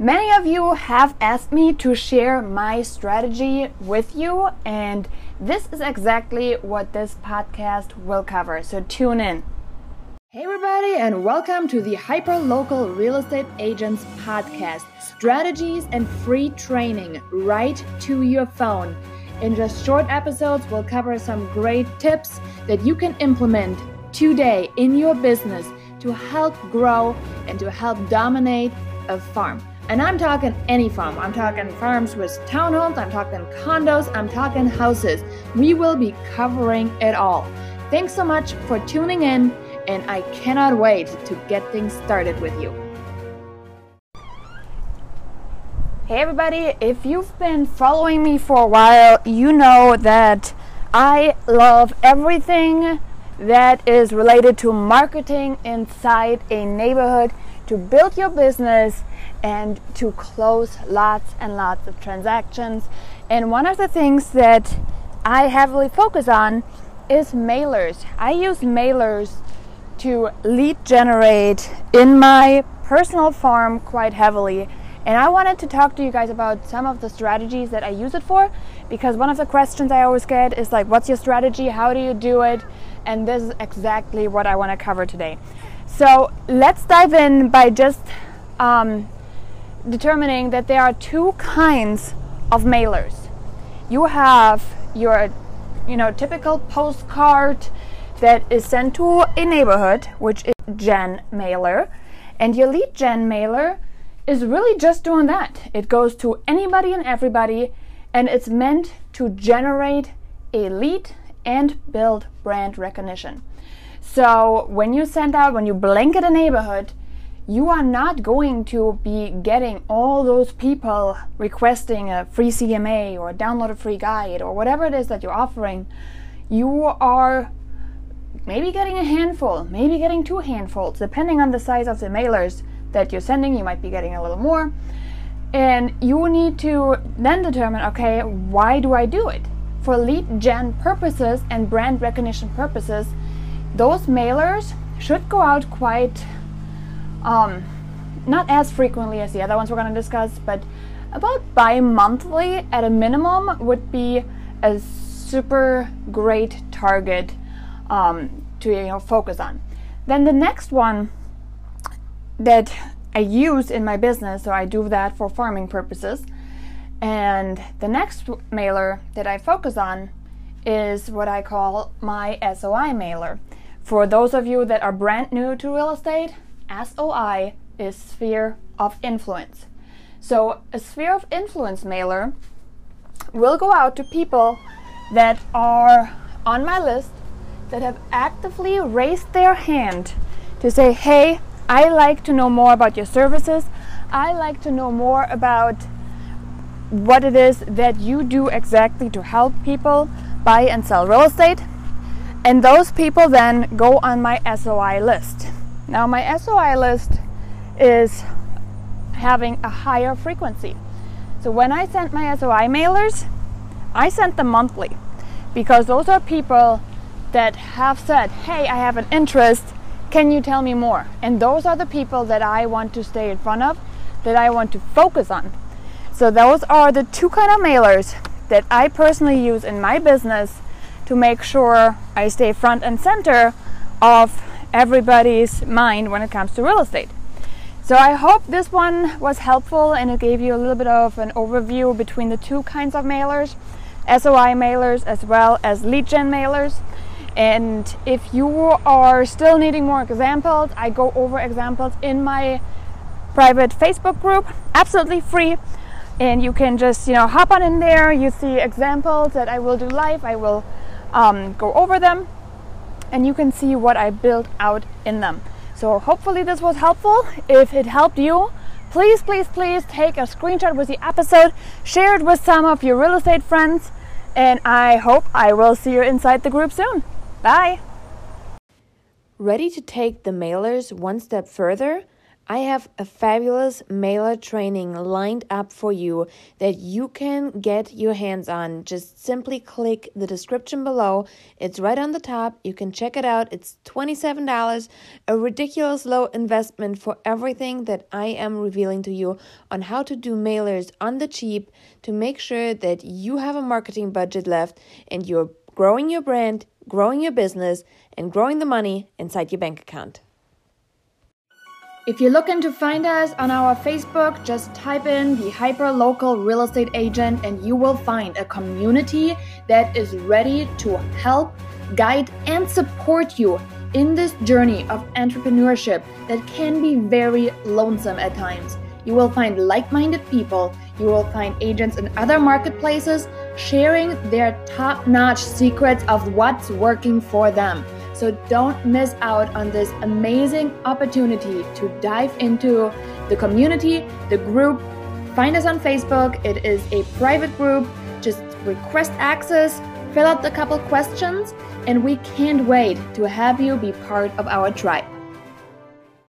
Many of you have asked me to share my strategy with you, and this is exactly what this podcast will cover. So tune in. Hey, everybody, and welcome to the Hyper Local Real Estate Agents Podcast strategies and free training right to your phone. In just short episodes, we'll cover some great tips that you can implement today in your business to help grow and to help dominate a farm. And I'm talking any farm. I'm talking farms with townhomes, I'm talking condos, I'm talking houses. We will be covering it all. Thanks so much for tuning in, and I cannot wait to get things started with you. Hey, everybody, if you've been following me for a while, you know that I love everything that is related to marketing inside a neighborhood to build your business and to close lots and lots of transactions. And one of the things that I heavily focus on is mailers. I use mailers to lead generate in my personal farm quite heavily. And I wanted to talk to you guys about some of the strategies that I use it for because one of the questions I always get is like, what's your strategy? How do you do it? And this is exactly what I want to cover today. So let's dive in by just um, determining that there are two kinds of mailers. You have your, you know, typical postcard that is sent to a neighborhood, which is gen mailer, and your lead gen mailer is really just doing that. It goes to anybody and everybody, and it's meant to generate a lead and build brand recognition. So when you send out, when you blanket a neighborhood, you are not going to be getting all those people requesting a free CMA or download a free guide or whatever it is that you're offering. You are maybe getting a handful, maybe getting two handfuls, depending on the size of the mailers that you're sending. You might be getting a little more. And you need to then determine okay, why do I do it? For lead gen purposes and brand recognition purposes, those mailers should go out quite um, not as frequently as the other ones we're going to discuss, but about bi-monthly at a minimum would be a super great target um, to you know focus on. Then the next one that I use in my business, so I do that for farming purposes. And the next mailer that I focus on is what I call my SOI mailer. For those of you that are brand new to real estate, SOI is sphere of influence. So a sphere of influence mailer will go out to people that are on my list that have actively raised their hand to say, hey, I like to know more about your services. I like to know more about what it is that you do exactly to help people buy and sell real estate. And those people then go on my SOI list. Now, my SOI list is having a higher frequency. So, when I sent my SOI mailers, I sent them monthly because those are people that have said, Hey, I have an interest. Can you tell me more? And those are the people that I want to stay in front of, that I want to focus on. So, those are the two kind of mailers that I personally use in my business to make sure I stay front and center of everybody's mind when it comes to real estate. So I hope this one was helpful and it gave you a little bit of an overview between the two kinds of mailers, SOI mailers as well as lead gen mailers. And if you are still needing more examples, I go over examples in my private Facebook group, absolutely free. And you can just, you know, hop on in there. You see examples that I will do live. I will um, go over them and you can see what I built out in them. So hopefully this was helpful. If it helped you, please, please, please take a screenshot with the episode, share it with some of your real estate friends, and I hope I will see you inside the group soon. Bye. Ready to take the mailers one step further? I have a fabulous mailer training lined up for you that you can get your hands on. Just simply click the description below. It's right on the top. You can check it out. It's $27, a ridiculous low investment for everything that I am revealing to you on how to do mailers on the cheap to make sure that you have a marketing budget left and you're growing your brand, growing your business, and growing the money inside your bank account. If you're looking to find us on our Facebook, just type in the Hyper Local Real Estate Agent and you will find a community that is ready to help, guide, and support you in this journey of entrepreneurship that can be very lonesome at times. You will find like minded people, you will find agents in other marketplaces sharing their top notch secrets of what's working for them. So don't miss out on this amazing opportunity to dive into the community, the group. Find us on Facebook. It is a private group. Just request access, fill out a couple questions, and we can't wait to have you be part of our tribe.